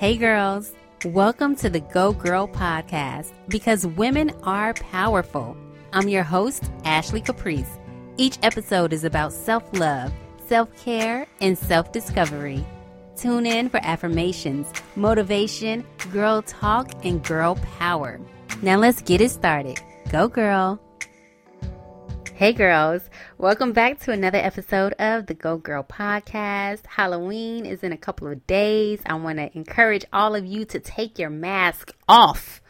Hey, girls. Welcome to the Go Girl podcast because women are powerful. I'm your host, Ashley Caprice. Each episode is about self love, self care, and self discovery. Tune in for affirmations, motivation, girl talk, and girl power. Now let's get it started. Go, girl. Hey girls, welcome back to another episode of the Go Girl podcast. Halloween is in a couple of days. I want to encourage all of you to take your mask off.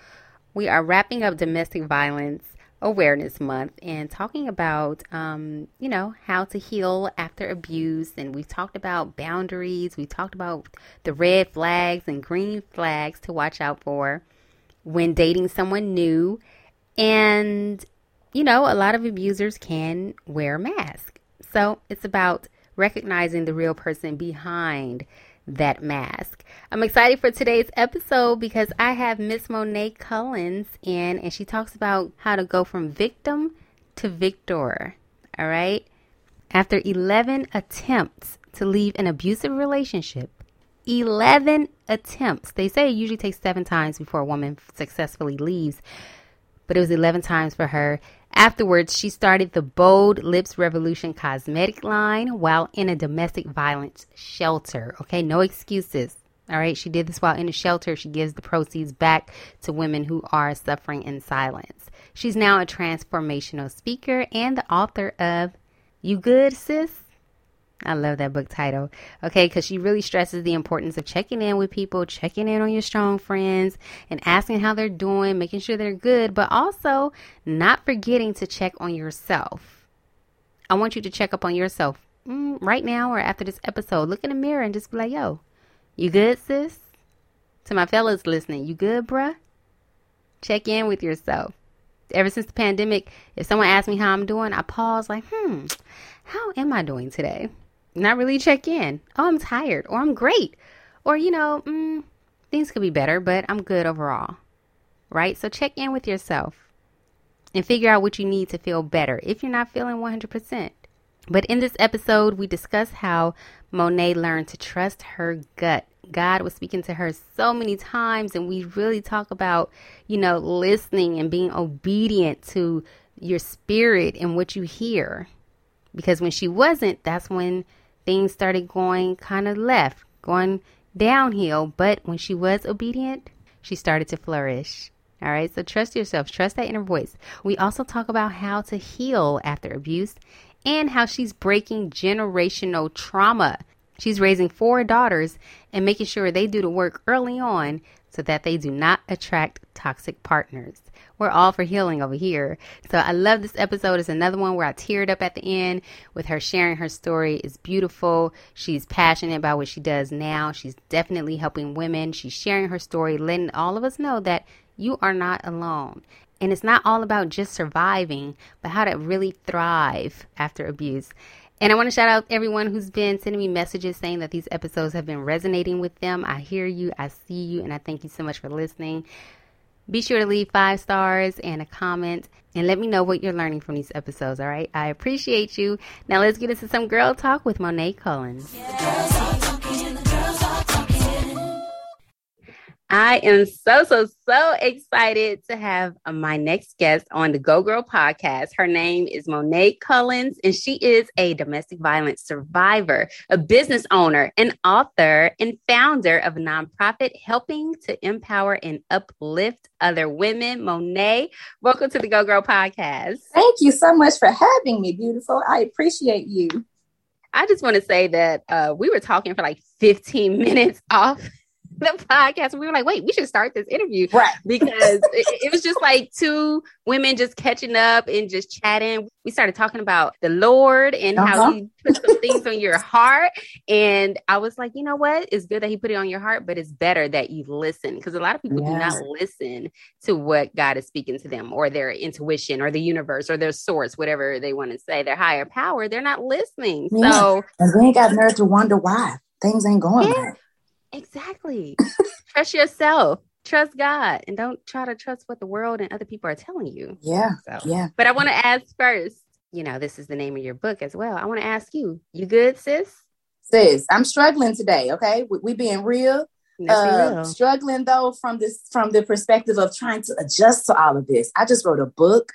We are wrapping up Domestic Violence Awareness Month and talking about, um, you know, how to heal after abuse. And we've talked about boundaries, we talked about the red flags and green flags to watch out for when dating someone new. And you know, a lot of abusers can wear a mask. So it's about recognizing the real person behind that mask. I'm excited for today's episode because I have Miss Monet Cullins in and she talks about how to go from victim to victor. All right. After 11 attempts to leave an abusive relationship, 11 attempts. They say it usually takes seven times before a woman successfully leaves, but it was 11 times for her. Afterwards, she started the Bold Lips Revolution cosmetic line while in a domestic violence shelter. Okay, no excuses. All right, she did this while in a shelter. She gives the proceeds back to women who are suffering in silence. She's now a transformational speaker and the author of You Good, Sis? I love that book title. Okay, because she really stresses the importance of checking in with people, checking in on your strong friends, and asking how they're doing, making sure they're good, but also not forgetting to check on yourself. I want you to check up on yourself mm, right now or after this episode. Look in the mirror and just be like, yo, you good, sis? To my fellas listening, you good, bruh? Check in with yourself. Ever since the pandemic, if someone asks me how I'm doing, I pause like, hmm, how am I doing today? Not really check in. Oh, I'm tired, or I'm great, or you know, mm, things could be better, but I'm good overall. Right? So check in with yourself and figure out what you need to feel better if you're not feeling 100%. But in this episode, we discuss how Monet learned to trust her gut. God was speaking to her so many times, and we really talk about, you know, listening and being obedient to your spirit and what you hear. Because when she wasn't, that's when things started going kind of left, going downhill. But when she was obedient, she started to flourish. All right, so trust yourself, trust that inner voice. We also talk about how to heal after abuse and how she's breaking generational trauma. She's raising four daughters and making sure they do the work early on so that they do not attract toxic partners. We're all for healing over here. So I love this episode. It's another one where I teared up at the end with her sharing her story. It's beautiful. She's passionate about what she does now. She's definitely helping women. She's sharing her story, letting all of us know that you are not alone. And it's not all about just surviving, but how to really thrive after abuse. And I want to shout out everyone who's been sending me messages saying that these episodes have been resonating with them. I hear you, I see you, and I thank you so much for listening. Be sure to leave five stars and a comment and let me know what you're learning from these episodes, all right? I appreciate you. Now let's get into some girl talk with Monet Cullins. I am so, so, so excited to have my next guest on the Go Girl podcast. Her name is Monet Cullins, and she is a domestic violence survivor, a business owner, an author, and founder of a nonprofit helping to empower and uplift other women. Monet, welcome to the Go Girl podcast. Thank you so much for having me, beautiful. I appreciate you. I just want to say that uh, we were talking for like 15 minutes off the podcast. We were like, wait, we should start this interview. Right. Because it, it, was just like two women just catching up and just chatting. We started talking about the Lord and uh-huh. how he put some things on your heart. And I was like, you know what? It's good that he put it on your heart, but it's better that you listen because a lot of people yes. do not listen to what God is speaking to them or their intuition or the universe or their source, whatever they want to say, their higher power. They're not listening. Yeah. So, and they got nerve to wonder why things ain't going yeah. right. Exactly. trust yourself. Trust God and don't try to trust what the world and other people are telling you. Yeah. So, yeah. But I want to ask first, you know, this is the name of your book as well. I want to ask you, you good, sis? Sis, I'm struggling today. Okay. We, we being real. Uh, struggling though from this from the perspective of trying to adjust to all of this. I just wrote a book.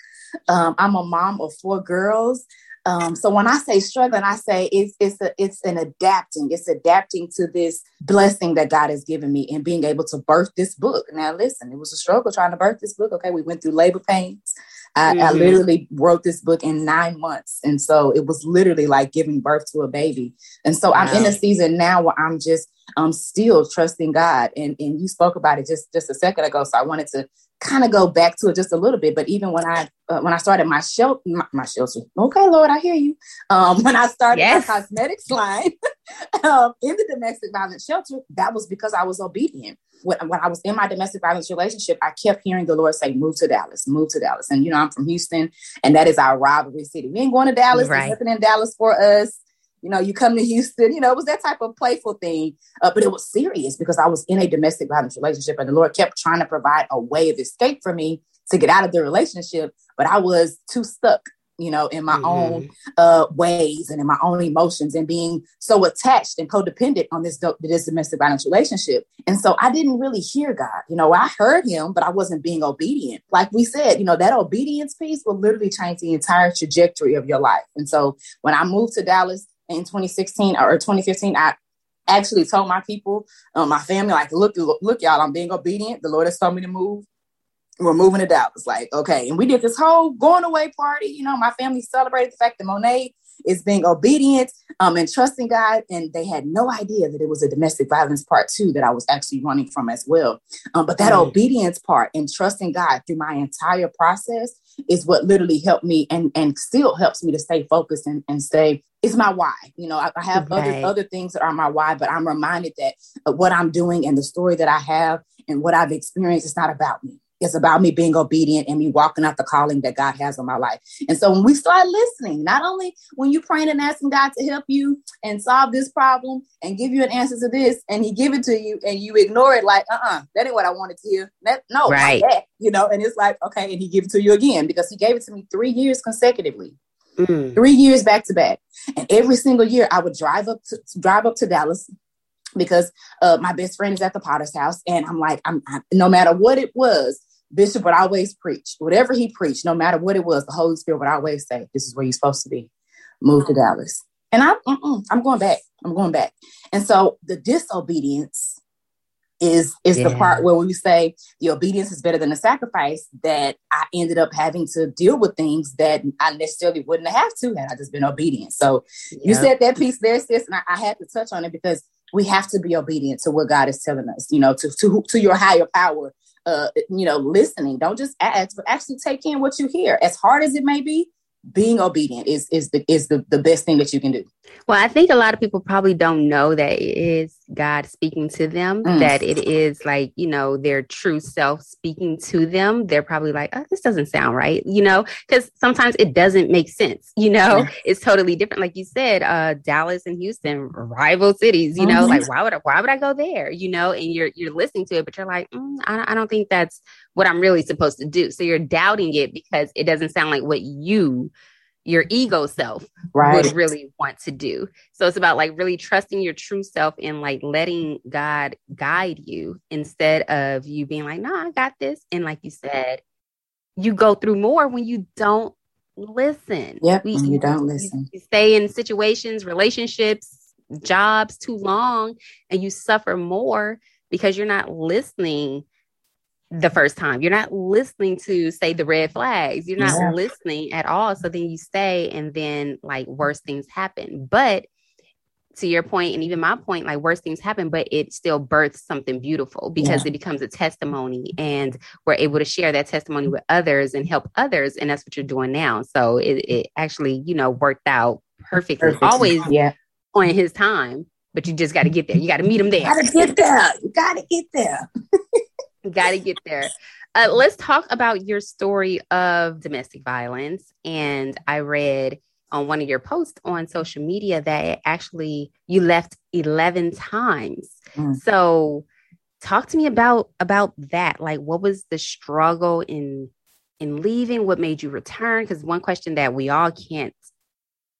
Um, I'm a mom of four girls. Um, so when I say struggling, I say it's it's a, it's an adapting. It's adapting to this blessing that God has given me and being able to birth this book. Now, listen, it was a struggle trying to birth this book. Okay, we went through labor pains. I, mm-hmm. I, literally wrote this book in nine months. And so it was literally like giving birth to a baby. And so wow. I'm in a season now where I'm just I'm still trusting God. And and you spoke about it just just a second ago. So I wanted to kind of go back to it just a little bit. But even when I uh, when I started my shelter, my, my, shelter, okay, Lord, I hear you. Um, when I started yes. my cosmetics line um, in the domestic violence shelter, that was because I was obedient. When, when I was in my domestic violence relationship, I kept hearing the Lord say, "Move to Dallas, move to Dallas." And you know, I'm from Houston, and that is our rivalry city. We ain't going to Dallas. Right. There's nothing in Dallas for us you know, you come to Houston, you know, it was that type of playful thing, uh, but it was serious because I was in a domestic violence relationship and the Lord kept trying to provide a way of escape for me to get out of the relationship, but I was too stuck, you know, in my mm-hmm. own uh, ways and in my own emotions and being so attached and codependent on this, this domestic violence relationship. And so I didn't really hear God. You know, I heard him, but I wasn't being obedient. Like we said, you know, that obedience piece will literally change the entire trajectory of your life. And so when I moved to Dallas, in 2016 or 2015, I actually told my people, um, my family, like, look, look, look, y'all, I'm being obedient. The Lord has told me to move. We're moving to Dallas. Like, okay. And we did this whole going away party. You know, my family celebrated the fact that Monet is being obedient um, and trusting God. And they had no idea that it was a domestic violence part two that I was actually running from as well. Um, but that mm. obedience part and trusting God through my entire process is what literally helped me and, and still helps me to stay focused and, and stay it's my why. You know, I, I have right. other other things that are my why, but I'm reminded that uh, what I'm doing and the story that I have and what I've experienced is not about me. It's about me being obedient and me walking out the calling that God has on my life. And so when we start listening, not only when you're praying and asking God to help you and solve this problem and give you an answer to this, and He give it to you, and you ignore it like, uh-uh, that ain't what I wanted to hear. That, no, right. That, you know, and it's like, okay, and He give it to you again because He gave it to me three years consecutively. Mm. Three years back to back. And every single year I would drive up to drive up to Dallas because uh, my best friend is at the Potter's house. And I'm like, I'm, I'm, no matter what it was, Bishop would always preach. Whatever he preached, no matter what it was, the Holy Spirit would always say, This is where you're supposed to be. Move to Dallas. And I, I'm going back. I'm going back. And so the disobedience is is yeah. the part where we say the obedience is better than the sacrifice that I ended up having to deal with things that I necessarily wouldn't have to had I just been obedient. So you said that piece there, sis, and I, I, had to touch on it because we have to be obedient to what God is telling us, you know, to to, to your higher power. Uh, you know, listening. Don't just ask, but actually take in what you hear. As hard as it may be, being obedient is is the is the, the best thing that you can do. Well, I think a lot of people probably don't know that it is God speaking to them, mm. that it is like, you know, their true self speaking to them. They're probably like, oh, this doesn't sound right, you know, because sometimes it doesn't make sense, you know, yeah. it's totally different. Like you said, uh, Dallas and Houston, rival cities, you mm-hmm. know, like why would I, why would I go there, you know, and you're, you're listening to it, but you're like, mm, I, I don't think that's what I'm really supposed to do. So you're doubting it because it doesn't sound like what you your ego self right. would really want to do. So it's about like really trusting your true self and like letting God guide you instead of you being like, nah, I got this. And like you said, you go through more when you don't listen. Yep, we, you don't listen. You stay in situations, relationships, jobs too long, and you suffer more because you're not listening the first time. You're not listening to say the red flags. You're not yeah. listening at all. So then you stay and then like worse things happen. But to your point and even my point, like worse things happen, but it still births something beautiful because yeah. it becomes a testimony and we're able to share that testimony with others and help others. And that's what you're doing now. So it, it actually, you know, worked out perfectly. Perfect. Always yeah. on his time, but you just got to get there. You got to meet him there. Got to get there. You got to get there. Got to get there. Uh, let's talk about your story of domestic violence. And I read on one of your posts on social media that actually you left 11 times. Mm. So talk to me about about that. Like what was the struggle in in leaving? What made you return? Because one question that we all can't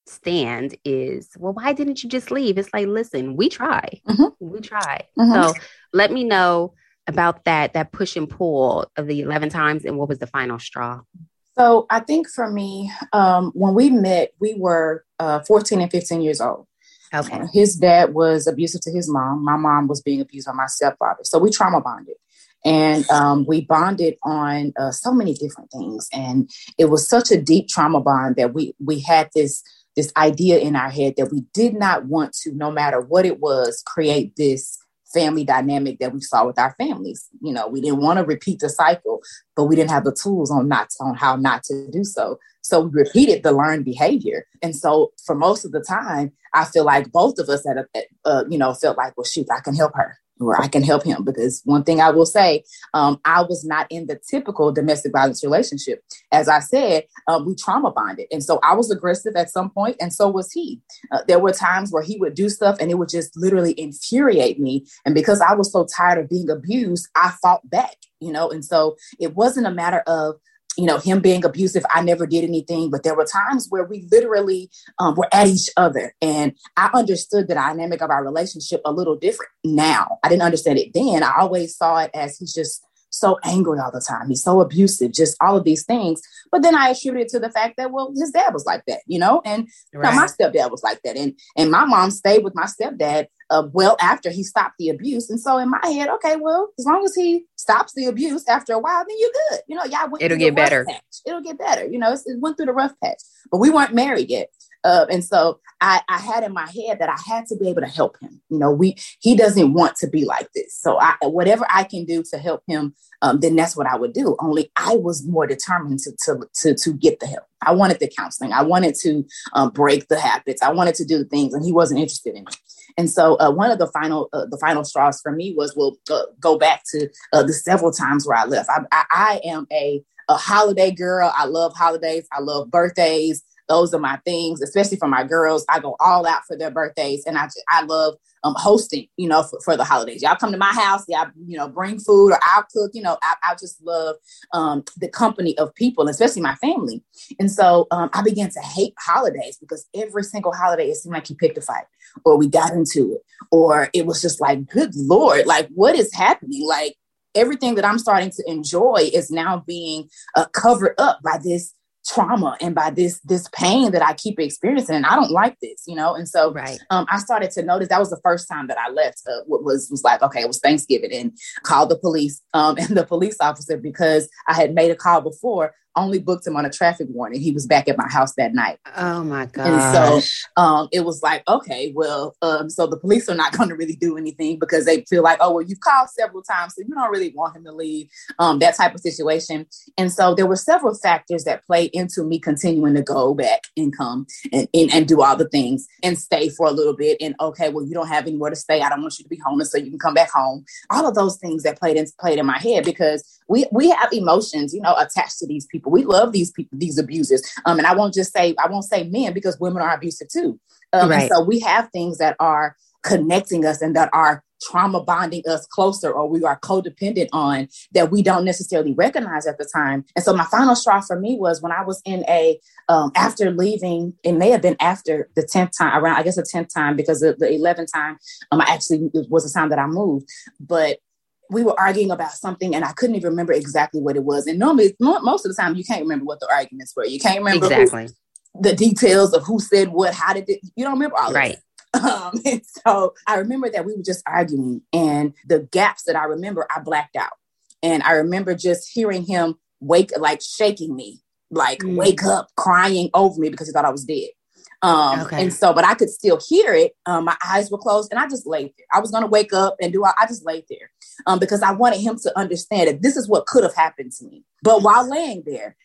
stand is, well, why didn't you just leave? It's like, listen, we try. Mm-hmm. We try. Mm-hmm. So let me know about that that push and pull of the 11 times and what was the final straw? So i think for me um, when we met we were uh, 14 and 15 years old. Okay. Uh, his dad was abusive to his mom. My mom was being abused by my stepfather. So we trauma bonded. And um, we bonded on uh, so many different things. And it was such a deep trauma bond that we we had this this idea in our head that we did not want to no matter what it was create this family dynamic that we saw with our families. You know, we didn't want to repeat the cycle, but we didn't have the tools on not on how not to do so. So we repeated the learned behavior. And so for most of the time, I feel like both of us at a, you know, felt like, well, shoot, I can help her where I can help him. Because one thing I will say, um, I was not in the typical domestic violence relationship. As I said, um, we trauma bonded. And so I was aggressive at some point, and so was he. Uh, there were times where he would do stuff and it would just literally infuriate me. And because I was so tired of being abused, I fought back, you know? And so it wasn't a matter of, you know, him being abusive, I never did anything, but there were times where we literally um, were at each other. And I understood the dynamic of our relationship a little different now. I didn't understand it then. I always saw it as he's just so angry all the time. He's so abusive, just all of these things. But then I attributed to the fact that, well, his dad was like that, you know, and right. my stepdad was like that. And and my mom stayed with my stepdad uh, well after he stopped the abuse. And so in my head, okay, well, as long as he stops the abuse after a while, then you're good. You know, y'all went it'll get better. Patch. It'll get better. You know, it went through the rough patch, but we weren't married yet. Uh, and so I, I, had in my head that I had to be able to help him. You know, we he doesn't want to be like this. So I, whatever I can do to help him, um, then that's what I would do. Only I was more determined to to to, to get the help. I wanted the counseling. I wanted to um, break the habits. I wanted to do the things, and he wasn't interested in it. And so uh, one of the final uh, the final straws for me was we'll uh, go back to uh, the several times where I left. I, I, I am a a holiday girl. I love holidays. I love birthdays those are my things, especially for my girls. I go all out for their birthdays, and I I love um, hosting. You know, for, for the holidays. Y'all come to my house. Y'all you know bring food or I'll cook. You know, I, I just love um, the company of people, especially my family. And so um, I began to hate holidays because every single holiday it seemed like you picked a fight, or we got into it, or it was just like, good lord, like what is happening? Like everything that I'm starting to enjoy is now being uh, covered up by this trauma and by this this pain that I keep experiencing and I don't like this you know and so right. um, I started to notice that was the first time that I left uh, was was like okay it was Thanksgiving and called the police um, and the police officer because I had made a call before only booked him on a traffic warning. He was back at my house that night. Oh my god! And so um, it was like, okay, well, um, so the police are not going to really do anything because they feel like, oh, well, you've called several times, so you don't really want him to leave. Um, that type of situation. And so there were several factors that played into me continuing to go back and come and, and, and do all the things and stay for a little bit. And okay, well, you don't have anywhere to stay. I don't want you to be homeless, so you can come back home. All of those things that played in played in my head because we we have emotions, you know, attached to these people. We love these people, these abusers. Um, and I won't just say I won't say men because women are abusive too. Um, right. so we have things that are connecting us and that are trauma bonding us closer or we are codependent on that we don't necessarily recognize at the time. And so my final straw for me was when I was in a, um, after leaving, it may have been after the 10th time, around, I guess the 10th time, because the, the 11th time, um, I actually, was the time that I moved. But we were arguing about something and I couldn't even remember exactly what it was. And normally, most of the time, you can't remember what the arguments were. You can't remember exactly who, the details of who said what, how did it, you don't remember all right. Um, and so I remember that we were just arguing, and the gaps that I remember, I blacked out. And I remember just hearing him wake, like shaking me, like mm. wake up, crying over me because he thought I was dead. Um, okay. And so, but I could still hear it. Um, my eyes were closed and I just laid there. I was going to wake up and do, I, I just laid there um, because I wanted him to understand that this is what could have happened to me. But while laying there,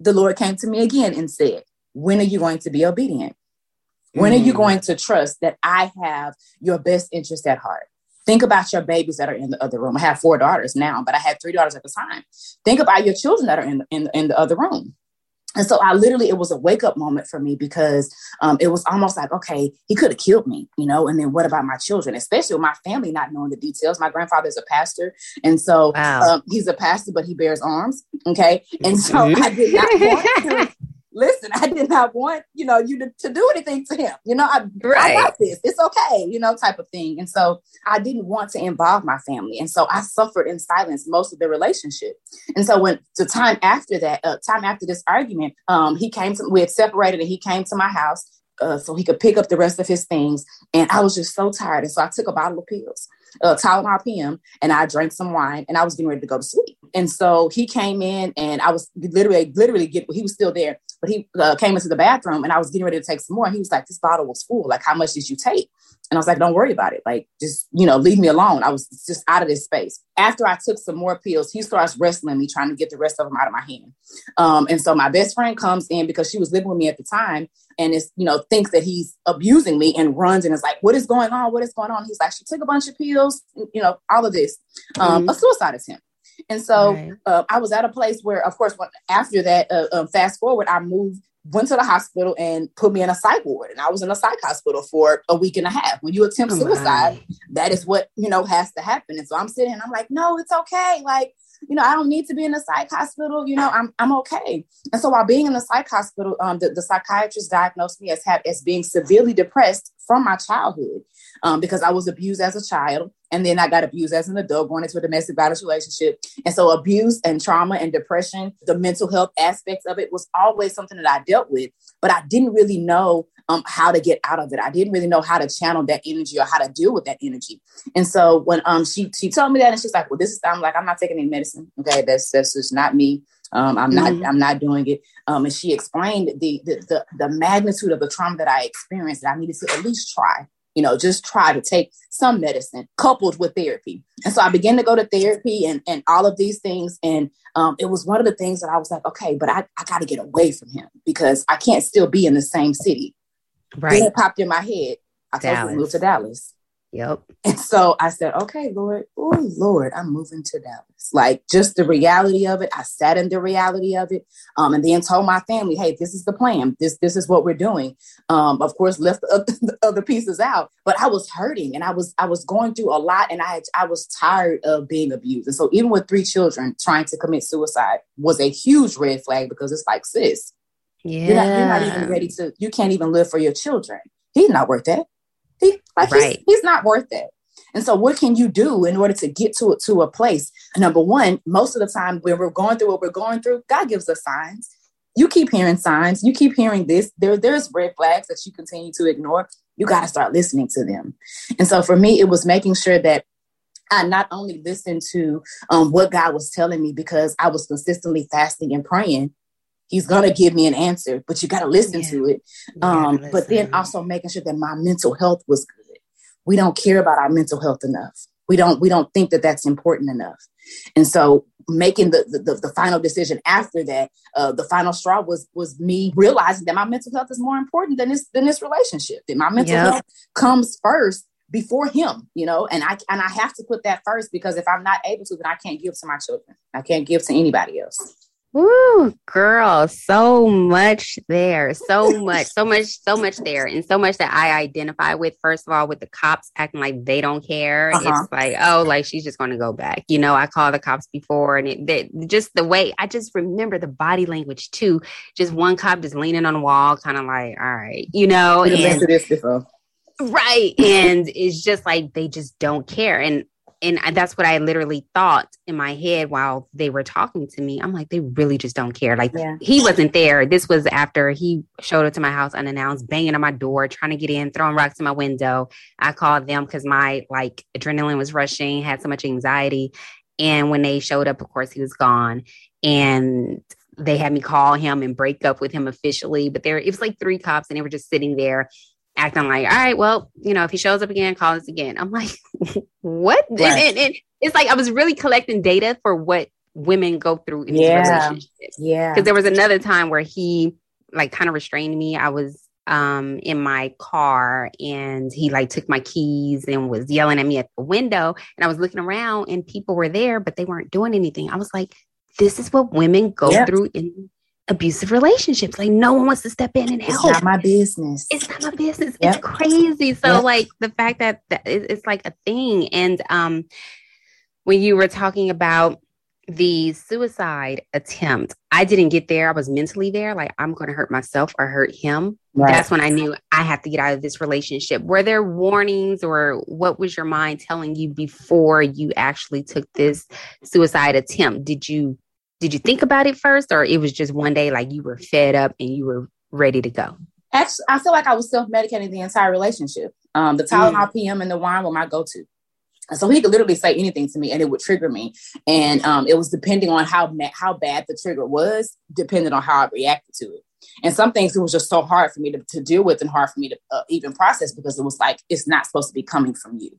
the Lord came to me again and said, When are you going to be obedient? When mm. are you mm. going to trust that I have your best interest at heart? Think about your babies that are in the other room. I have four daughters now, but I had three daughters at the time. Think about your children that are in, in, in the other room. And so I literally, it was a wake up moment for me because um, it was almost like, okay, he could have killed me, you know? And then what about my children, especially with my family not knowing the details? My grandfather is a pastor. And so wow. um, he's a pastor, but he bears arms. Okay. And so I did not want to listen, I did not want, you know, you to, to do anything to him. You know, I, right. I got this. It's okay, you know, type of thing. And so I didn't want to involve my family. And so I suffered in silence most of the relationship. And so when the time after that, uh, time after this argument, um, he came to, we had separated and he came to my house uh, so he could pick up the rest of his things. And I was just so tired. And so I took a bottle of pills, uh, Tylenol PM, and I drank some wine and I was getting ready to go to sleep. And so he came in and I was literally, literally get, he was still there, but he uh, came into the bathroom and I was getting ready to take some more. And he was like, this bottle was full. Like, how much did you take? And I was like, don't worry about it. Like, just, you know, leave me alone. I was just out of this space. After I took some more pills, he starts wrestling me, trying to get the rest of them out of my hand. Um, and so my best friend comes in because she was living with me at the time and is, you know, thinks that he's abusing me and runs and is like, what is going on? What is going on? He's like, she took a bunch of pills, you know, all of this, um, mm-hmm. a suicide attempt. And so right. uh, I was at a place where, of course, when, after that, uh, um, fast forward, I moved went to the hospital and put me in a psych ward. And I was in a psych hospital for a week and a half. When you attempt oh suicide, that is what, you know, has to happen. And so I'm sitting and I'm like, no, it's okay. Like, you know, I don't need to be in a psych hospital. You know, I'm I'm okay. And so while being in the psych hospital, um, the, the psychiatrist diagnosed me as have as being severely depressed from my childhood, um, because I was abused as a child, and then I got abused as an adult, going into a domestic violence relationship. And so abuse and trauma and depression, the mental health aspects of it was always something that I dealt with, but I didn't really know um, how to get out of it. I didn't really know how to channel that energy or how to deal with that energy. And so when um she she told me that, and she's like, "Well, this is," I'm like, "I'm not taking any medicine. Okay, that's that's just not me. Um, I'm not mm-hmm. I'm not doing it." Um, and she explained the, the the the magnitude of the trauma that I experienced. That I needed to at least try you know, just try to take some medicine coupled with therapy. And so I began to go to therapy and, and all of these things. And um, it was one of the things that I was like, okay, but I, I got to get away from him because I can't still be in the same city. Right. Then it popped in my head. I told Dallas. you to move to Dallas. Yep. And so I said, okay, Lord, oh Lord, I'm moving to Dallas. Like just the reality of it. I sat in the reality of it. Um, and then told my family, hey, this is the plan. This this is what we're doing. Um, of course, left the other pieces out. But I was hurting and I was I was going through a lot and I had, I was tired of being abused. And so even with three children, trying to commit suicide was a huge red flag because it's like, sis, yeah. You're not, you're not even ready to, you can't even live for your children. He's not worth that. He, like right. he's, he's not worth it. And so, what can you do in order to get to to a place? Number one, most of the time when we're going through what we're going through, God gives us signs. You keep hearing signs. You keep hearing this. There, there's red flags that you continue to ignore. You got to start listening to them. And so, for me, it was making sure that I not only listened to um, what God was telling me because I was consistently fasting and praying, he's gonna give me an answer, but you gotta listen yeah. to it. Um, listen. but then also making sure that my mental health was good. We don't care about our mental health enough. We don't we don't think that that's important enough. And so making the the, the final decision after that, uh, the final straw was was me realizing that my mental health is more important than this than this relationship. That my mental yep. health comes first before him, you know, and I and I have to put that first because if I'm not able to, then I can't give to my children. I can't give to anybody else. Woo, girl, so much there, so much, so much, so much there, and so much that I identify with. First of all, with the cops acting like they don't care. Uh-huh. It's like, oh, like she's just going to go back. You know, I called the cops before, and it, they, just the way I just remember the body language too. Just one cop just leaning on the wall, kind of like, all right, you know, and, right, and it's just like they just don't care, and and that's what I literally thought in my head while they were talking to me. I'm like, they really just don't care. Like yeah. he wasn't there. This was after he showed up to my house unannounced, banging on my door, trying to get in, throwing rocks in my window. I called them because my like adrenaline was rushing, had so much anxiety. And when they showed up, of course, he was gone. And they had me call him and break up with him officially. But there, it was like three cops, and they were just sitting there acting like, all right, well, you know, if he shows up again, call us again. I'm like, what? Right. And, and, and, it's like I was really collecting data for what women go through in yeah. these relationships. Yeah. Because there was another time where he like kind of restrained me. I was um in my car and he like took my keys and was yelling at me at the window and I was looking around and people were there but they weren't doing anything. I was like this is what women go yep. through in abusive relationships. Like no one wants to step in and help. It's not my business. It's not my business. Yep. It's crazy. So yep. like the fact that, that it's like a thing. And um, when you were talking about the suicide attempt, I didn't get there. I was mentally there, like I'm going to hurt myself or hurt him. Right. That's when I knew I had to get out of this relationship. Were there warnings or what was your mind telling you before you actually took this suicide attempt? Did you did you think about it first or it was just one day like you were fed up and you were ready to go? Actually, I feel like I was self-medicating the entire relationship. Um, the Tylenol mm. PM and the wine were my go-to. So he could literally say anything to me and it would trigger me. And um, it was depending on how ma- how bad the trigger was, depending on how I reacted to it. And some things it was just so hard for me to, to deal with and hard for me to uh, even process because it was like, it's not supposed to be coming from you.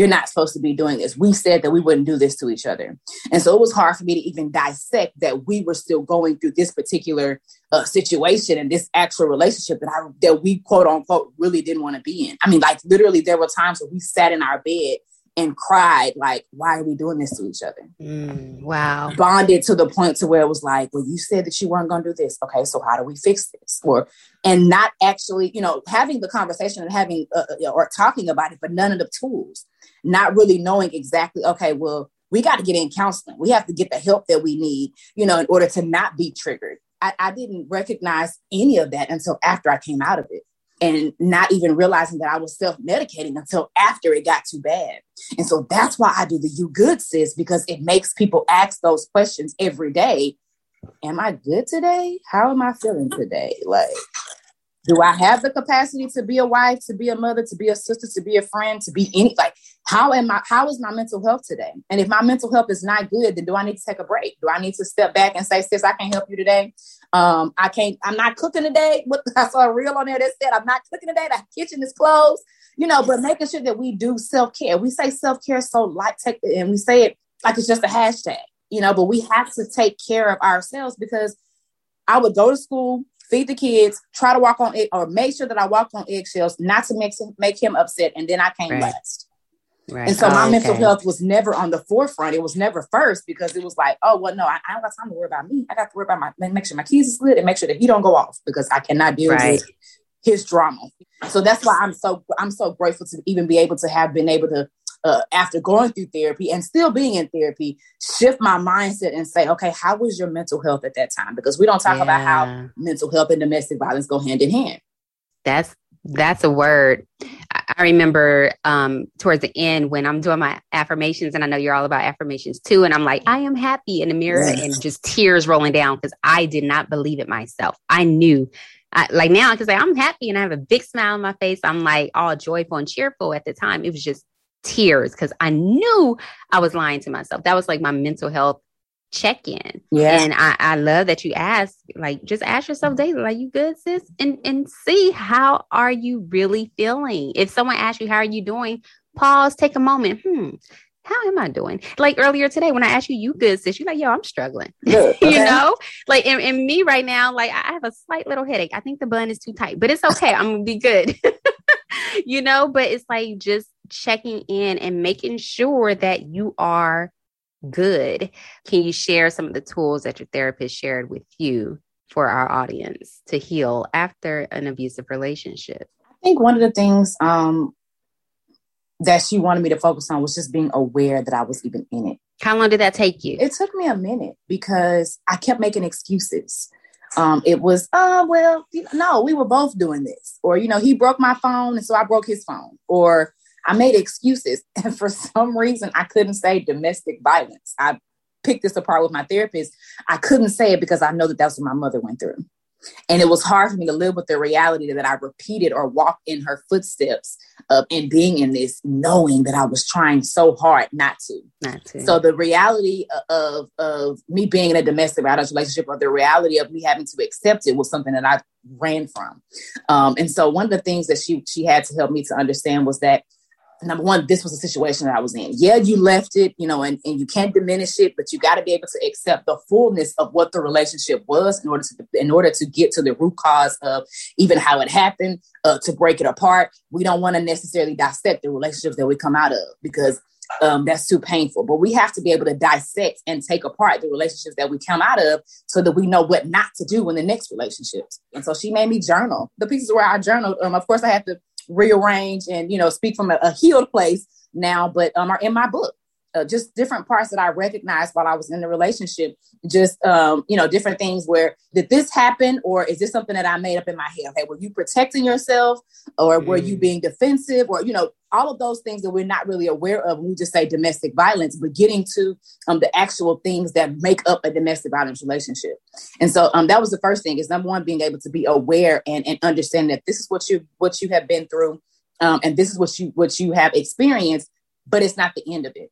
You're not supposed to be doing this. We said that we wouldn't do this to each other. And so it was hard for me to even dissect that we were still going through this particular uh, situation and this actual relationship that I that we quote unquote really didn't want to be in. I mean, like literally there were times where we sat in our bed and cried like why are we doing this to each other mm, wow bonded to the point to where it was like well you said that you weren't going to do this okay so how do we fix this or and not actually you know having the conversation and having uh, uh or talking about it but none of the tools not really knowing exactly okay well we got to get in counseling we have to get the help that we need you know in order to not be triggered I, I didn't recognize any of that until after i came out of it and not even realizing that I was self medicating until after it got too bad. And so that's why I do the You Good Sis because it makes people ask those questions every day. Am I good today? How am I feeling today? Like, do I have the capacity to be a wife, to be a mother, to be a sister, to be a friend, to be any like how am I how is my mental health today? And if my mental health is not good, then do I need to take a break? Do I need to step back and say, sis, I can't help you today? Um, I can't, I'm not cooking today. What I saw a reel on there that said, I'm not cooking today. The kitchen is closed, you know, but making sure that we do self-care. We say self-care so light take and we say it like it's just a hashtag, you know, but we have to take care of ourselves because I would go to school, feed the kids, try to walk on it, or make sure that I walk on eggshells, not to make him, make him upset, and then I came right. last. Right. And so oh, my okay. mental health was never on the forefront. It was never first because it was like, oh well, no, I, I don't got time to worry about me. I got to worry about my make sure my keys is lit and make sure that he don't go off because I cannot deal right. with his drama. So that's why I'm so I'm so grateful to even be able to have been able to uh, after going through therapy and still being in therapy, shift my mindset and say, okay, how was your mental health at that time? Because we don't talk yeah. about how mental health and domestic violence go hand in hand. That's that's a word. I remember um, towards the end when I'm doing my affirmations, and I know you're all about affirmations too. And I'm like, I am happy in the mirror, and just tears rolling down because I did not believe it myself. I knew, I, like now, I can say I'm happy and I have a big smile on my face. I'm like all joyful and cheerful. At the time, it was just tears because I knew I was lying to myself. That was like my mental health check in. Yeah. And I, I love that you ask, like, just ask yourself daily, like, you good, sis? And and see how are you really feeling? If someone asks you, how are you doing? Pause, take a moment. Hmm. How am I doing? Like earlier today, when I asked you, you good, sis? You're like, yo, I'm struggling. Okay. you know, like, and, and me right now, like, I have a slight little headache. I think the bun is too tight, but it's okay. I'm gonna be good. you know, but it's like just checking in and making sure that you are good. Can you share some of the tools that your therapist shared with you for our audience to heal after an abusive relationship? I think one of the things um, that she wanted me to focus on was just being aware that I was even in it. How long did that take you? It took me a minute because I kept making excuses. Um, it was, oh, well, no, we were both doing this. Or, you know, he broke my phone and so I broke his phone. Or, I made excuses. And for some reason, I couldn't say domestic violence. I picked this apart with my therapist. I couldn't say it because I know that that's what my mother went through. And it was hard for me to live with the reality that I repeated or walked in her footsteps of and being in this, knowing that I was trying so hard not to. Not to. So the reality of of me being in a domestic violence relationship, or the reality of me having to accept it, was something that I ran from. Um, and so one of the things that she she had to help me to understand was that number one, this was a situation that I was in. Yeah, you left it, you know, and, and you can't diminish it, but you got to be able to accept the fullness of what the relationship was in order to in order to get to the root cause of even how it happened, uh, to break it apart. We don't want to necessarily dissect the relationships that we come out of because um, that's too painful. But we have to be able to dissect and take apart the relationships that we come out of so that we know what not to do in the next relationships. And so she made me journal. The pieces where I journaled, um, of course, I had to rearrange and you know speak from a, a healed place now, but um, are in my book. Uh, just different parts that I recognized while I was in the relationship. Just um, you know, different things where did this happen, or is this something that I made up in my head? Okay, were you protecting yourself, or mm. were you mm. being defensive, or you know, all of those things that we're not really aware of when we just say domestic violence, but getting to um, the actual things that make up a domestic violence relationship. And so um, that was the first thing is number one, being able to be aware and, and understand that this is what you what you have been through, um, and this is what you what you have experienced, but it's not the end of it.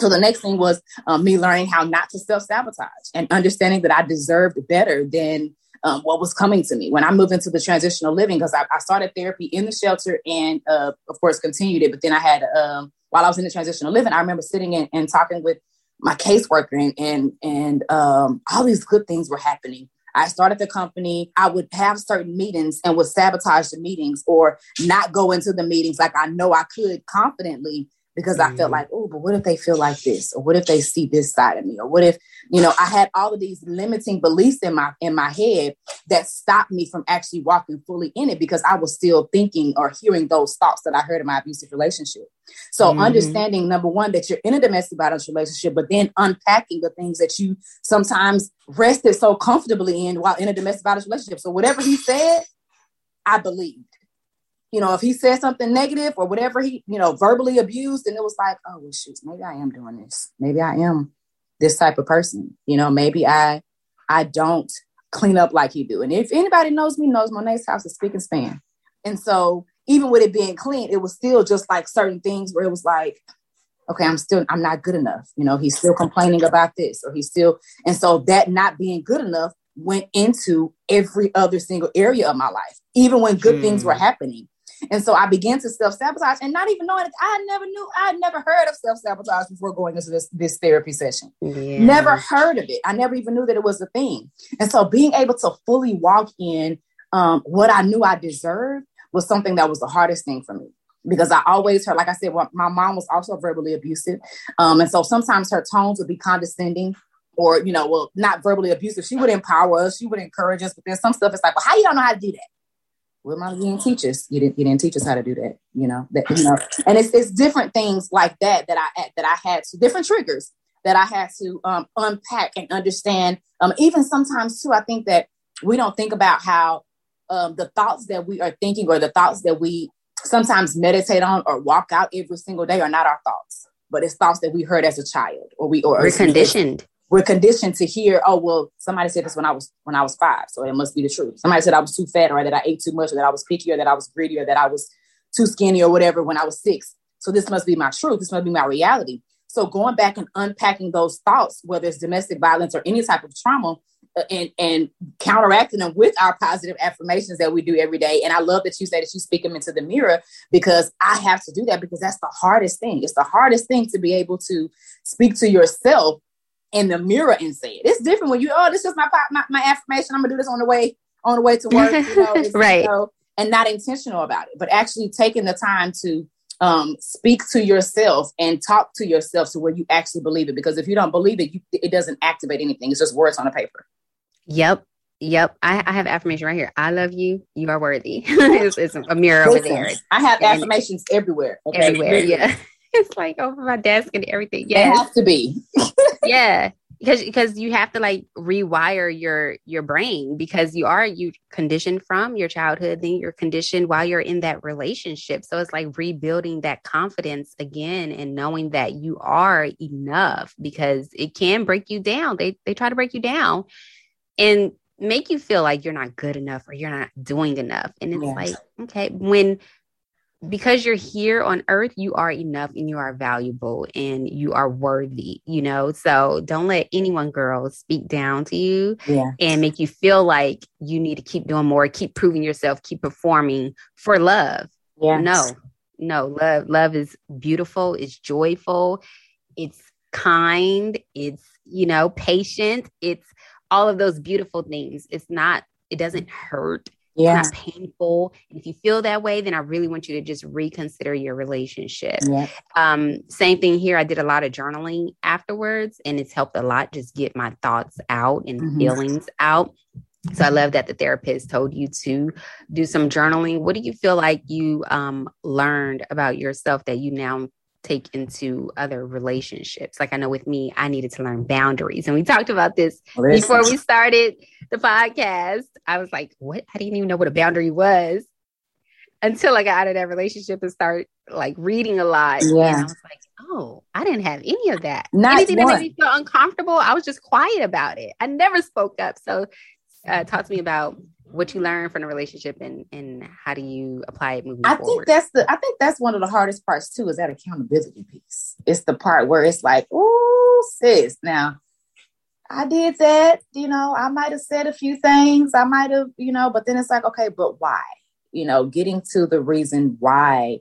So the next thing was um, me learning how not to self sabotage and understanding that I deserved better than um, what was coming to me when I moved into the transitional living because I, I, started therapy in the shelter and uh, of course continued it. But then I had um, while I was in the transitional living, I remember sitting in, and talking with my caseworker and and, and um, all these good things were happening. I started the company. I would have certain meetings and would sabotage the meetings or not go into the meetings like I know I could confidently because mm-hmm. I felt mm-hmm. like, oh, but what if they feel like this? Or what if they see this side of me? Or what if, you know, I had all of these limiting beliefs in my in my head that stopped me from actually walking fully in it because I was still thinking or hearing those thoughts that I heard in my abusive relationship. So mm-hmm. understanding number one that you're in a domestic violence relationship, but then unpacking the things that you sometimes rested so comfortably in while in a domestic violence relationship. So whatever he said, I believed you know, if he said something negative or whatever he, you know, verbally abused, and it was like, oh well, shoot, maybe I am doing this. Maybe I am this type of person. You know, maybe I I don't clean up like he do. And if anybody knows me, knows Monet's house is speak and span. And so even with it being clean, it was still just like certain things where it was like, okay, I'm still I'm not good enough. You know, he's still complaining about this, or he's still, and so that not being good enough went into every other single area of my life, even when good mm. things were hmm. happening. And so I began to self sabotage and not even knowing it. I never knew, I had never heard of self sabotage before going into this, this therapy session. Yeah. Never heard of it. I never even knew that it was a thing. And so being able to fully walk in um, what I knew I deserved was something that was the hardest thing for me because I always heard, like I said, well, my mom was also verbally abusive. Um, and so sometimes her tones would be condescending or, you know, well, not verbally abusive. She would empower us, she would encourage us, but then some stuff is like, well, how you don't know how to do that? Well, mom, you didn't teach us. You didn't. You didn't teach us how to do that. You know that. You know, and it's it's different things like that that I that I had to different triggers that I had to um, unpack and understand. Um, even sometimes too, I think that we don't think about how um, the thoughts that we are thinking or the thoughts that we sometimes meditate on or walk out every single day are not our thoughts, but it's thoughts that we heard as a child or we or we're conditioned we're conditioned to hear, oh well, somebody said this when I was when I was five, so it must be the truth. Somebody said I was too fat, or that I ate too much, or that I was picky, or that I was greedy, or that I was too skinny, or whatever when I was six. So this must be my truth. This must be my reality. So going back and unpacking those thoughts, whether it's domestic violence or any type of trauma, uh, and and counteracting them with our positive affirmations that we do every day. And I love that you say that you speak them into the mirror because I have to do that because that's the hardest thing. It's the hardest thing to be able to speak to yourself in the mirror and say it. It's different when you, oh, this is my my, my affirmation. I'm gonna do this on the way on the way to work, you know, right? You know, and not intentional about it, but actually taking the time to um, speak to yourself and talk to yourself to where you actually believe it. Because if you don't believe it, you, it doesn't activate anything. It's just words on a paper. Yep. Yep. I, I have affirmation right here. I love you. You are worthy. it's, it's, a mirror Listen, over there. I have and affirmations everywhere. Okay? Everywhere. Yeah. it's like over my desk and everything. Yeah, it has to be. Yeah, because because you have to like rewire your your brain because you are you conditioned from your childhood, then you're conditioned while you're in that relationship. So it's like rebuilding that confidence again and knowing that you are enough because it can break you down. They they try to break you down and make you feel like you're not good enough or you're not doing enough. And it's yes. like, okay, when because you're here on earth, you are enough and you are valuable and you are worthy, you know? So don't let anyone, girls, speak down to you yeah. and make you feel like you need to keep doing more, keep proving yourself, keep performing for love. Yeah. No, no, love, love is beautiful, it's joyful, it's kind, it's, you know, patient, it's all of those beautiful things. It's not, it doesn't hurt yeah. It's painful. And if you feel that way, then I really want you to just reconsider your relationship. Yeah. Um, same thing here. I did a lot of journaling afterwards, and it's helped a lot just get my thoughts out and mm-hmm. feelings out. So I love that the therapist told you to do some journaling. What do you feel like you um, learned about yourself that you now take into other relationships. Like I know with me, I needed to learn boundaries. And we talked about this Listen. before we started the podcast. I was like, what? I didn't even know what a boundary was until I got out of that relationship and start like reading a lot. Yeah. And I was like, oh, I didn't have any of that. Not Anything one. that made me feel uncomfortable, I was just quiet about it. I never spoke up. So uh, talk to me about what you learned from the relationship and and how do you apply it moving I forward? think that's the I think that's one of the hardest parts too is that accountability piece. It's the part where it's like, oh sis, now I did that, you know, I might have said a few things, I might have, you know, but then it's like, okay, but why? You know, getting to the reason why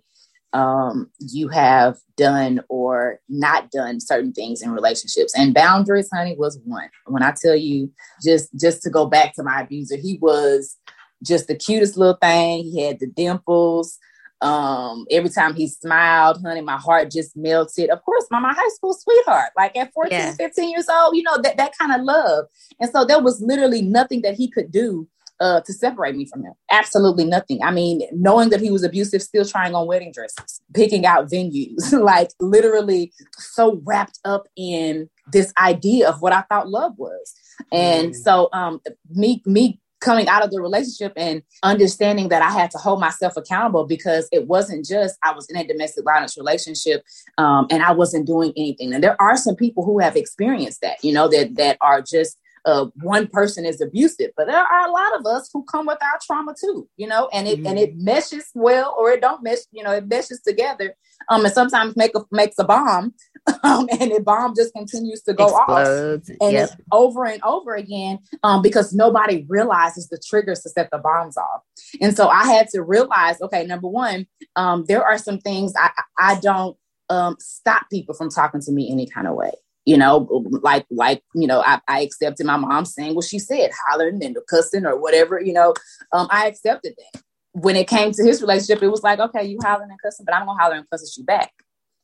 um, you have done or not done certain things in relationships. And boundaries, honey, was one. When I tell you, just just to go back to my abuser, he was just the cutest little thing. He had the dimples. Um, every time he smiled, honey, my heart just melted. Of course, my, my high school sweetheart, like at 14, yeah. 15 years old, you know, that, that kind of love. And so there was literally nothing that he could do uh, to separate me from him. Absolutely nothing. I mean, knowing that he was abusive, still trying on wedding dresses, picking out venues, like literally so wrapped up in this idea of what I thought love was. And mm. so, um, me, me coming out of the relationship and understanding that I had to hold myself accountable because it wasn't just I was in a domestic violence relationship um, and I wasn't doing anything. And there are some people who have experienced that, you know, that that are just uh, one person is abusive, but there are a lot of us who come with our trauma too, you know, and it mm-hmm. and it meshes well or it don't mesh, you know, it meshes together. Um, and sometimes make a makes a bomb, um, and the bomb just continues to go Explodes. off, and yep. it's over and over again, um, because nobody realizes the triggers to set the bombs off. And so I had to realize, okay, number one, um, there are some things I I don't um stop people from talking to me any kind of way you know, like like you know, I, I accepted my mom saying what she said, hollering and cussing or whatever, you know. Um, I accepted that. When it came to his relationship, it was like, okay, you hollering and cussing, but I'm gonna holler and cuss at you back.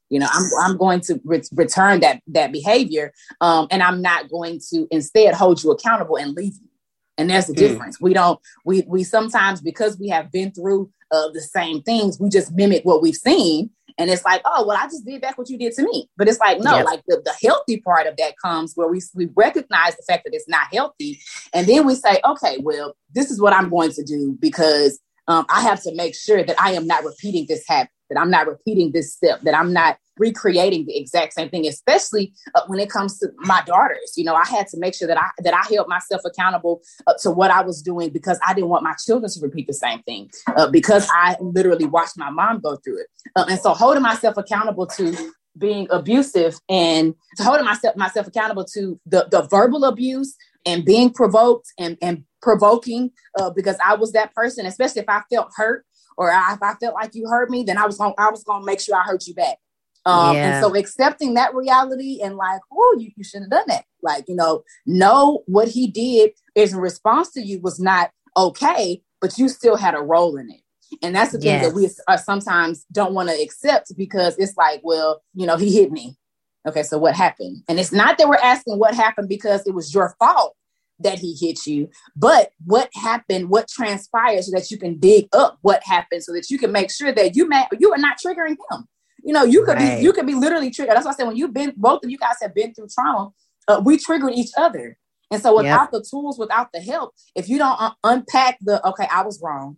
You know, I'm I'm going to re- return that that behavior, um, and I'm not going to instead hold you accountable and leave you. And that's the mm. difference. We don't we we sometimes because we have been through uh, the same things, we just mimic what we've seen and it's like, oh, well, I just did back what you did to me. But it's like, no, yep. like the, the healthy part of that comes where we, we recognize the fact that it's not healthy. And then we say, okay, well, this is what I'm going to do because um, I have to make sure that I am not repeating this habit, that I'm not repeating this step, that I'm not recreating the exact same thing, especially uh, when it comes to my daughters. You know, I had to make sure that I that I held myself accountable uh, to what I was doing because I didn't want my children to repeat the same thing uh, because I literally watched my mom go through it. Uh, and so holding myself accountable to being abusive and to holding myself myself accountable to the, the verbal abuse and being provoked and, and provoking uh, because I was that person, especially if I felt hurt or if I felt like you hurt me, then I was going I was gonna make sure I hurt you back. Um, yeah. And so accepting that reality and like, oh, you, you shouldn't have done that. Like, you know, know what he did is in response to you was not okay, but you still had a role in it. And that's the thing yes. that we are sometimes don't want to accept because it's like, well, you know, he hit me. Okay, so what happened? And it's not that we're asking what happened because it was your fault that he hit you, but what happened, what transpired so that you can dig up what happened so that you can make sure that you may, you are not triggering him. You know, you could right. be you could be literally triggered. That's why I said when you've been both of you guys have been through trauma, uh, we triggered each other. And so without yep. the tools, without the help, if you don't un- unpack the okay, I was wrong.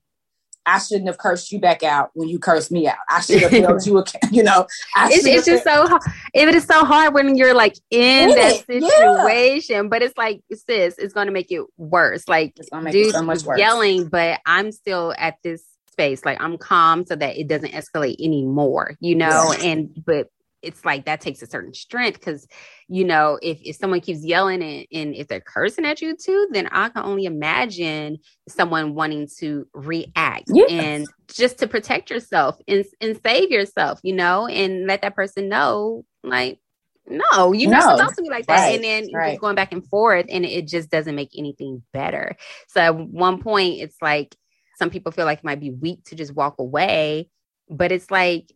I shouldn't have cursed you back out when you cursed me out. I should have held you, you know. it's, it's just so hard. It is so hard when you're like in, in that it. situation, yeah. but it's like, sis, it's going to make it worse. Like, dude, so much worse. yelling, but I'm still at this space. Like I'm calm so that it doesn't escalate anymore, you know? Yeah. And, but it's like that takes a certain strength because, you know, if, if someone keeps yelling and, and if they're cursing at you too, then I can only imagine someone wanting to react yes. and just to protect yourself and, and save yourself, you know, and let that person know, like, no, you're no. not supposed to be like that. Right. And then right. going back and forth, and it just doesn't make anything better. So at one point, it's like some people feel like it might be weak to just walk away, but it's like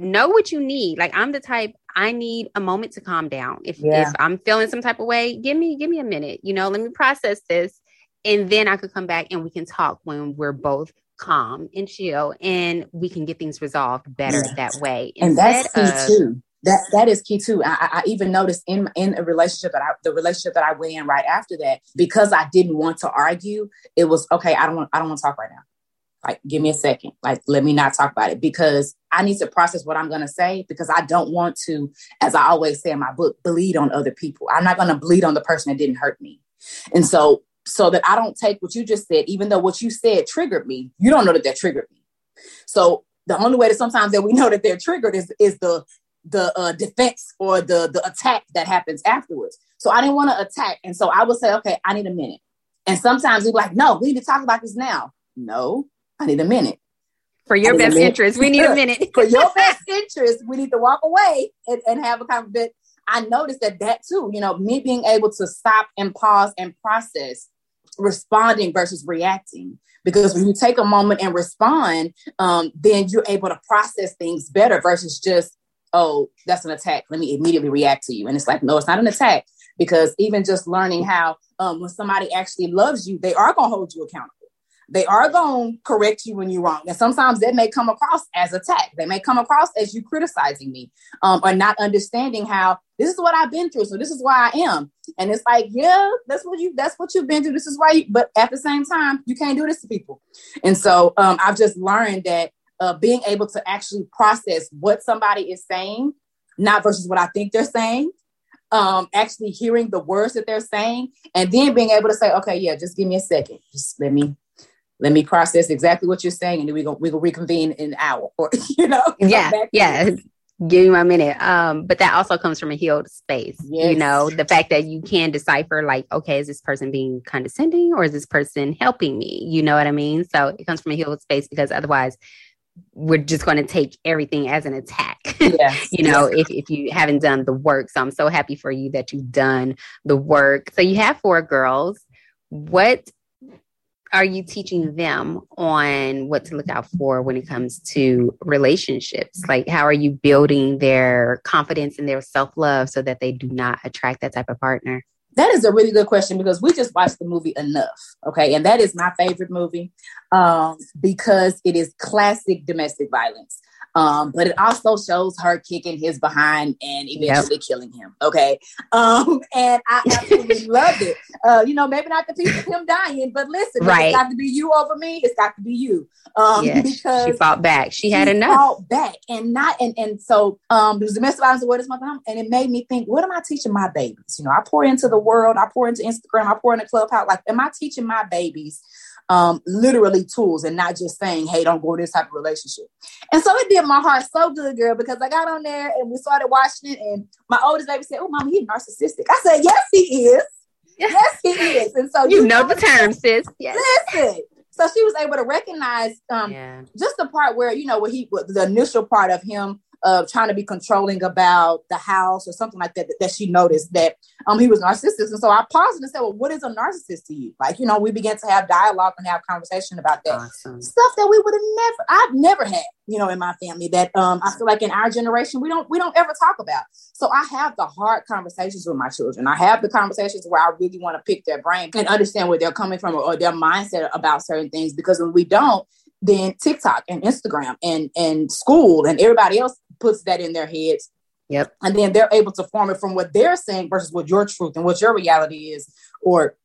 know what you need. Like I'm the type I need a moment to calm down. If yeah. if I'm feeling some type of way, give me give me a minute. You know, let me process this, and then I could come back and we can talk when we're both calm and chill and we can get things resolved better yeah. that way. And that's key of, too. That that is key too. I, I, even noticed in in a relationship that I the relationship that I went in right after that because I didn't want to argue. It was okay. I don't want I don't want to talk right now. Like, give me a second. Like, let me not talk about it because I need to process what I'm going to say because I don't want to, as I always say in my book, bleed on other people. I'm not going to bleed on the person that didn't hurt me. And so so that I don't take what you just said, even though what you said triggered me, you don't know that that triggered me. So the only way that sometimes that we know that they're triggered is is the the uh, defense or the the attack that happens afterwards. So I didn't want to attack, and so I would say, okay, I need a minute. And sometimes we're like, no, we need to talk about this now. No, I need a minute. For your best interest, we need a minute. For your best interest, we need to walk away and, and have a conversation. I noticed that that too, you know, me being able to stop and pause and process responding versus reacting. Because when you take a moment and respond, um, then you're able to process things better versus just, oh, that's an attack. Let me immediately react to you. And it's like, no, it's not an attack. Because even just learning how um, when somebody actually loves you, they are going to hold you accountable they are going to correct you when you're wrong. And sometimes that may come across as attack. They may come across as you criticizing me um, or not understanding how this is what I've been through. So this is why I am. And it's like, yeah, that's what you, that's what you've been through. This is why you, but at the same time, you can't do this to people. And so um, I've just learned that uh, being able to actually process what somebody is saying, not versus what I think they're saying, um, actually hearing the words that they're saying, and then being able to say, okay, yeah, just give me a second. Just let me let me process exactly what you're saying, and then we go we will reconvene in an hour, or you know, yeah, yeah. Give me my minute. Um, but that also comes from a healed space. Yes. You know, the fact that you can decipher, like, okay, is this person being condescending or is this person helping me? You know what I mean? So it comes from a healed space because otherwise we're just going to take everything as an attack yes. you know yes. if, if you haven't done the work so i'm so happy for you that you've done the work so you have four girls what are you teaching them on what to look out for when it comes to relationships? Like, how are you building their confidence and their self love so that they do not attract that type of partner? That is a really good question because we just watched the movie Enough. Okay. And that is my favorite movie um, because it is classic domestic violence. Um, but it also shows her kicking his behind and eventually yep. killing him. Okay. Um, and I absolutely loved it. Uh, you know, maybe not the piece of him dying, but listen, right. it's got to be you over me. It's got to be you. Um, yes, because she fought back. She, she had enough. Fought back and not and and so um, there's domestic violence what is my mom, and it made me think, what am I teaching my babies? You know, I pour into the world, I pour into Instagram, I pour into Clubhouse. Like, am I teaching my babies? Um, literally tools and not just saying, hey, don't go this type of relationship. And so it did my heart so good, girl, because I got on there and we started watching it. And my oldest baby said, Oh, mama, he's narcissistic. I said, Yes, he is. Yes, he is. And so you, you know the term, sis. Yes. Listen. So she was able to recognize um, yeah. just the part where, you know, where he, the initial part of him of trying to be controlling about the house or something like that, that, that she noticed that um he was narcissist. And so I paused and said, Well, what is a narcissist to you? Like, you know, we began to have dialogue and have conversation about that. Awesome. Stuff that we would have never I've never had, you know, in my family that um I feel like in our generation we don't we don't ever talk about. So I have the hard conversations with my children. I have the conversations where I really want to pick their brain and understand where they're coming from or, or their mindset about certain things because when we don't, then TikTok and Instagram and and school and everybody else puts that in their heads. Yep. And then they're able to form it from what they're saying versus what your truth and what your reality is, or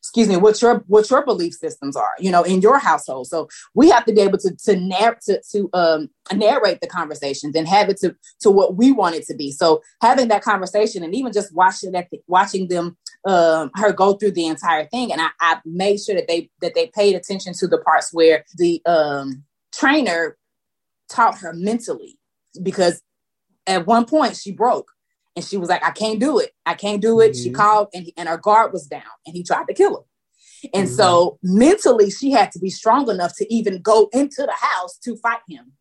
excuse me, what your what your belief systems are, you know, in your household. So we have to be able to to narrate to, to um, narrate the conversations and have it to to what we want it to be. So having that conversation and even just watching that watching them um, her go through the entire thing, and I, I made sure that they that they paid attention to the parts where the um, trainer taught her mentally because at one point she broke and she was like, I can't do it. I can't do it. Mm-hmm. She called and, he, and her guard was down and he tried to kill her. And mm-hmm. so mentally, she had to be strong enough to even go into the house to fight him.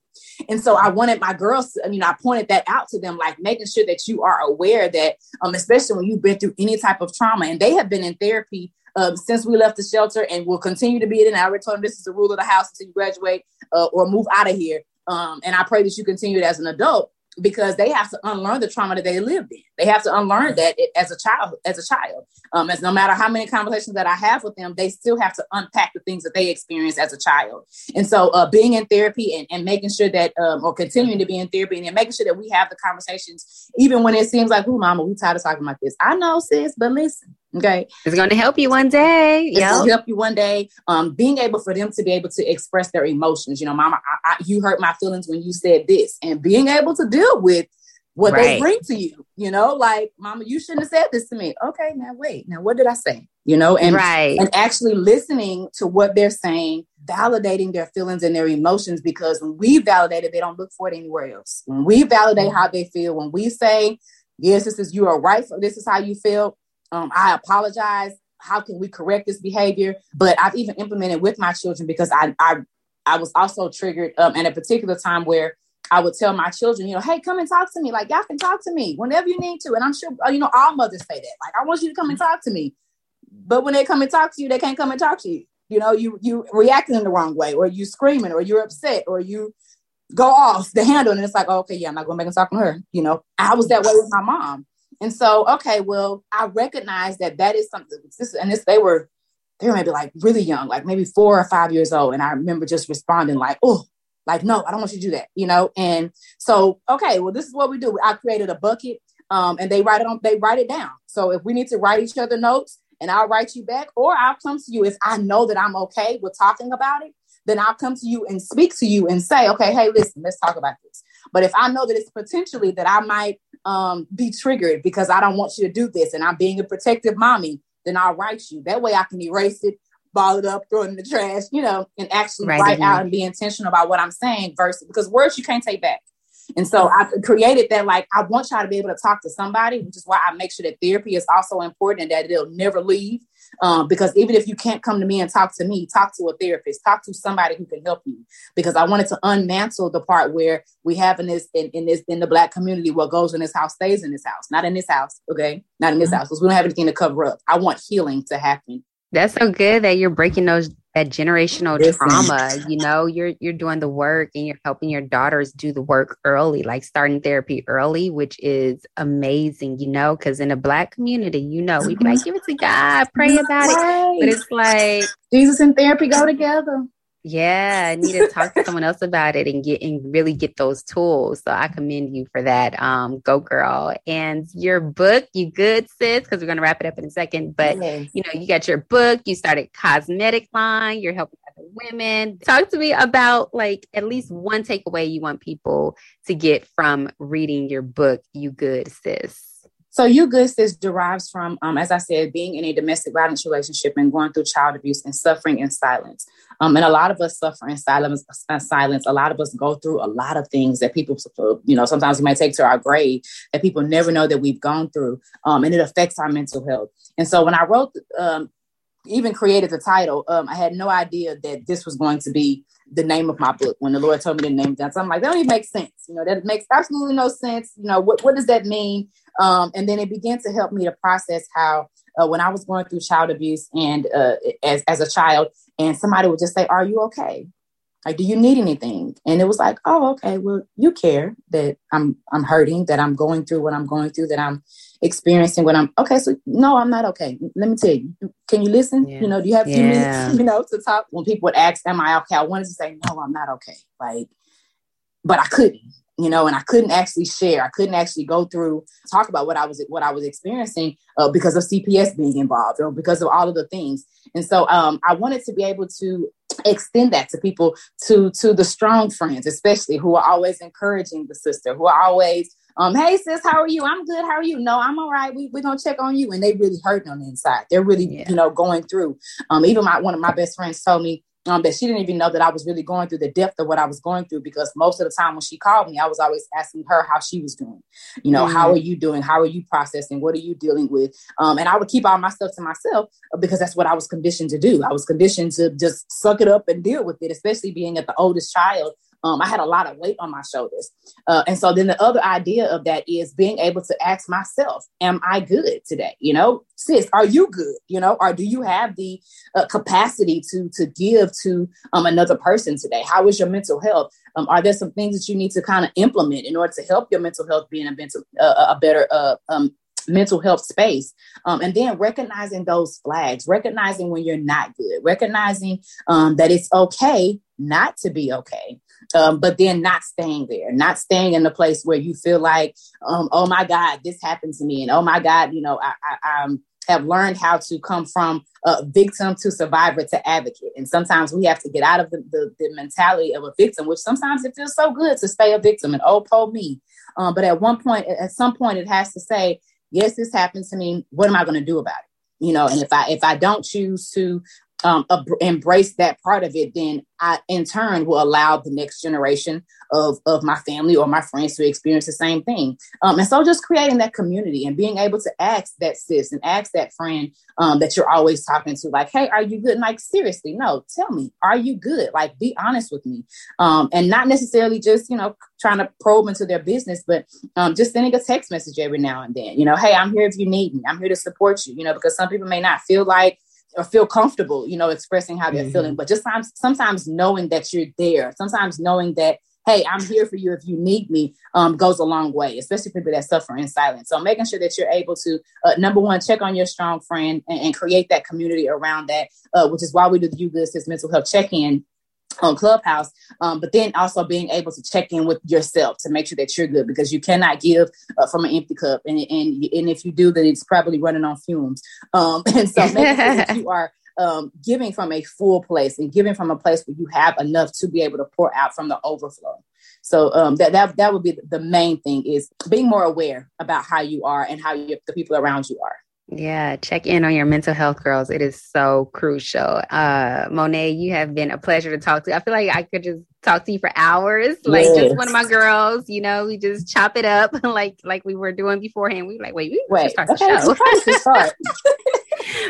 And so I wanted my girls, to, you know, I pointed that out to them, like making sure that you are aware that, um, especially when you've been through any type of trauma, and they have been in therapy um, since we left the shelter and will continue to be in. And I already told them this is the rule of the house until you graduate uh, or move out of here. Um, and I pray that you continue it as an adult. because they have to unlearn the trauma that they lived in. They have to unlearn that it, as a child, as a child. Um, as no matter how many conversations that I have with them, they still have to unpack the things that they experienced as a child. And so, uh, being in therapy and, and making sure that, um, or continuing to be in therapy and making sure that we have the conversations, even when it seems like, "Oh, mama, we tired of talking about this." I know, sis, but listen, Okay. It's going to help you one day. It's going to help you one day. Um, being able for them to be able to express their emotions. You know, mama, I, I, you hurt my feelings when you said this and being able to deal with what right. they bring to you, you know, like mama, you shouldn't have said this to me. Okay. Now wait, now what did I say? You know, and, right. and actually listening to what they're saying, validating their feelings and their emotions, because when we validate it, they don't look for it anywhere else. When we validate how they feel, when we say, yes, this is, you are right. So This is how you feel um, I apologize. How can we correct this behavior? But I've even implemented with my children because I I, I was also triggered um, at a particular time where I would tell my children, you know, hey, come and talk to me. Like y'all can talk to me whenever you need to. And I'm sure, uh, you know, all mothers say that. Like I want you to come and talk to me. But when they come and talk to you, they can't come and talk to you. You know, you you reacting in the wrong way, or you screaming, or you're upset, or you go off the handle, and it's like, oh, okay, yeah, I'm not going to make a talk to her. You know, I was that way with my mom. And so, okay, well, I recognize that that is something. This, and this, they were, they were maybe like really young, like maybe four or five years old. And I remember just responding like, oh, like no, I don't want you to do that, you know. And so, okay, well, this is what we do. I created a bucket, um, and they write it on. They write it down. So if we need to write each other notes, and I'll write you back, or I'll come to you if I know that I'm okay with talking about it. Then I'll come to you and speak to you and say, okay, hey, listen, let's talk about this. But if I know that it's potentially that I might um, be triggered because I don't want you to do this and I'm being a protective mommy, then I'll write you. That way I can erase it, ball it up, throw it in the trash, you know, and actually right, write out and be intentional about what I'm saying versus because words you can't take back. And so I created that, like, I want y'all to be able to talk to somebody, which is why I make sure that therapy is also important and that it'll never leave. Um, because even if you can't come to me and talk to me, talk to a therapist, talk to somebody who can help you. Because I wanted to unmantle the part where we have in this in, in this in the black community, what goes in this house stays in this house, not in this house, okay, not in this mm-hmm. house, because we don't have anything to cover up. I want healing to happen. That's so good that you're breaking those that generational Listen. trauma you know you're you're doing the work and you're helping your daughters do the work early like starting therapy early which is amazing you know because in a black community you know we like give it to god pray about right. it but it's like jesus and therapy go together yeah, I need to talk to someone else about it and get and really get those tools. So I commend you for that. Um, go girl. And your book, you good sis, because we're gonna wrap it up in a second. But yes. you know, you got your book, you started cosmetic line, you're helping other women. Talk to me about like at least one takeaway you want people to get from reading your book, You Good Sis. So you good sis derives from, um, as I said, being in a domestic violence relationship and going through child abuse and suffering in silence. Um, and a lot of us suffer in silence. Uh, silence. A lot of us go through a lot of things that people, you know, sometimes we might take to our grave that people never know that we've gone through, um, and it affects our mental health. And so when I wrote, um, even created the title, um, I had no idea that this was going to be the name of my book when the Lord told me to name that. So I'm like, that don't even make sense. You know, that makes absolutely no sense. You know, what, what does that mean? Um, and then it began to help me to process how uh, when I was going through child abuse and uh, as, as a child, and somebody would just say, Are you okay? Like, do you need anything? And it was like, oh, okay, well, you care that I'm I'm hurting, that I'm going through what I'm going through, that I'm experiencing what I'm okay. So no, I'm not okay. Let me tell you. Can you listen? Yeah. You know, do you have a few yeah. minutes, you know, to talk? When people would ask, Am I okay? I wanted to say, No, I'm not okay. Like, but I couldn't you know, and I couldn't actually share. I couldn't actually go through talk about what I was what I was experiencing uh, because of CPS being involved or because of all of the things. And so um, I wanted to be able to extend that to people to to the strong friends, especially who are always encouraging the sister, who are always um, hey sis, how are you? I'm good. How are you? No, I'm all right. We, we're gonna check on you. And they really hurting on the inside. They're really, yeah. you know, going through. Um, even my one of my best friends told me um, that she didn't even know that I was really going through the depth of what I was going through because most of the time when she called me, I was always asking her how she was doing. You know, mm-hmm. how are you doing? How are you processing? What are you dealing with? Um, and I would keep all my stuff to myself because that's what I was conditioned to do. I was conditioned to just suck it up and deal with it, especially being at the oldest child Um, I had a lot of weight on my shoulders. Uh, and so then the other idea of that is being able to ask myself, am I good today? You know, sis, are you good? You know, or do you have the uh, capacity to to give to um, another person today? How is your mental health? Um, are there some things that you need to kind of implement in order to help your mental health be in a, mental, uh, a better uh, um, mental health space um, and then recognizing those flags recognizing when you're not good recognizing um, that it's okay not to be okay um, but then not staying there not staying in the place where you feel like um, oh my god this happened to me and oh my god you know i, I um, have learned how to come from a victim to survivor to advocate and sometimes we have to get out of the, the, the mentality of a victim which sometimes it feels so good to stay a victim and oh po me um, but at one point at some point it has to say yes, this happened to me. What am I going to do about it? You know, and if I if I don't choose to um, ab- embrace that part of it, then I, in turn, will allow the next generation of, of my family or my friends to experience the same thing. Um, and so just creating that community and being able to ask that sis and ask that friend um, that you're always talking to, like, hey, are you good? And like, seriously, no, tell me, are you good? Like, be honest with me. Um, and not necessarily just, you know, trying to probe into their business, but um, just sending a text message every now and then, you know, hey, I'm here if you need me. I'm here to support you, you know, because some people may not feel like or feel comfortable, you know, expressing how they're mm-hmm. feeling. But just sometimes, sometimes knowing that you're there, sometimes knowing that, hey, I'm here for you if you need me, um, goes a long way, especially people that suffer in silence. So making sure that you're able to, uh, number one, check on your strong friend and, and create that community around that, uh, which is why we do the You Good mental health check-in on Clubhouse, um, but then also being able to check in with yourself to make sure that you're good because you cannot give uh, from an empty cup, and, and and if you do, then it's probably running on fumes. Um, and so sure that you are um, giving from a full place and giving from a place where you have enough to be able to pour out from the overflow. So um, that that that would be the main thing is being more aware about how you are and how you, the people around you are. Yeah, check in on your mental health, girls. It is so crucial. Uh, Monet, you have been a pleasure to talk to. I feel like I could just talk to you for hours. Like yes. just one of my girls, you know, we just chop it up like like we were doing beforehand. We were like, wait, we wait, start okay, the show.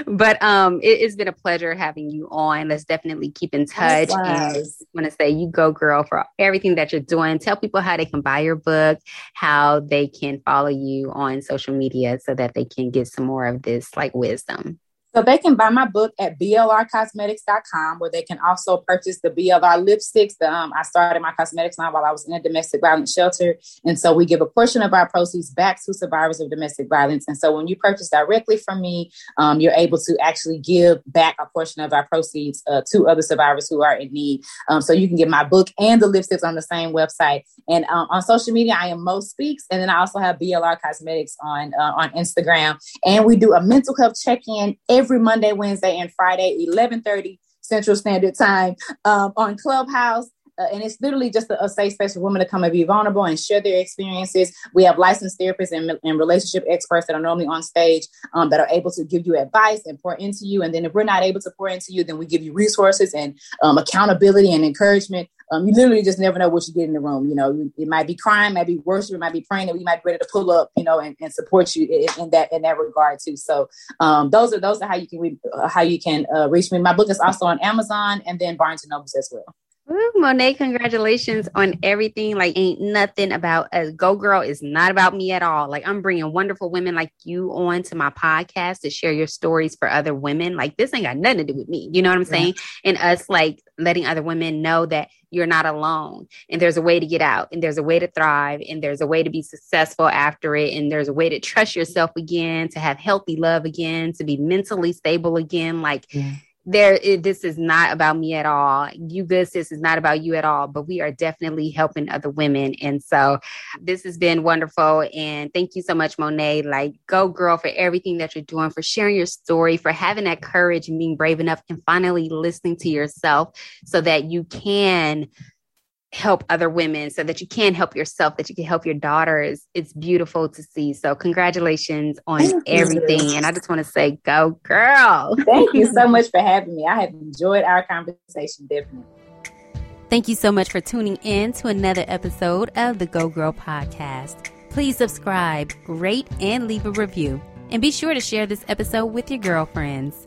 but um, it, has been a pleasure having you on. Let's definitely keep in touch. I want to say, you go, girl, for everything that you're doing. Tell people how they can buy your book, how they can follow you on social media, so that they can get some more of this like wisdom. So they can buy my book at blrcosmetics.com, where they can also purchase the BLR lipsticks. The, um, I started my cosmetics line while I was in a domestic violence shelter. And so we give a portion of our proceeds back to survivors of domestic violence. And so when you purchase directly from me, um, you're able to actually give back a portion of our proceeds uh, to other survivors who are in need. Um, so you can get my book and the lipsticks on the same website. And um, on social media, I am Mo Speaks. And then I also have BLR Cosmetics on, uh, on Instagram. And we do a mental health check-in every Monday, Wednesday, and Friday, 11:30 Central Standard Time um, on Clubhouse. Uh, and it's literally just a, a, safe space for women to come and be vulnerable and share their experiences. We have licensed therapists and, and relationship experts that are normally on stage um, that are able to give you advice and pour into you. And then if we're not able to pour into you, then we give you resources and um, accountability and encouragement. Um, you literally just never know what you get in the room. You know, it might be crying, might be worse, it might be praying, and we might be ready to pull up, you know, and, and support you in, in, that in that regard too. So um, those are those are how you can re- uh, how you can uh, reach me. My book is also on Amazon and then Barnes and Nobles as well. Ooh, Monet, congratulations on everything. Like, ain't nothing about a Go Girl is not about me at all. Like, I'm bringing wonderful women like you on to my podcast to share your stories for other women. Like, this ain't got nothing to do with me. You know what I'm saying? And us like letting other women know that you're not alone and there's a way to get out and there's a way to thrive and there's a way to be successful after it and there's a way to trust yourself again, to have healthy love again, to be mentally stable again. Like, yeah there it, this is not about me at all. You good sis is not about you at all but we are definitely helping other women. And so this has been wonderful. And thank you so much monet. Like go girl for everything that you're doing for sharing your story for having that courage and being brave enough and finally listening to yourself so that you can help other women so that you can help yourself that you can help your daughters. It's beautiful to see. So congratulations on thank everything. You. and i just want to say go girl. Thank you so much for having me. I have enjoyed our conversation definitely. Thank you so much for tuning in to another episode of the go girl podcast. Please subscribe rate and leave a review. And be sure to share this episode with your girlfriends.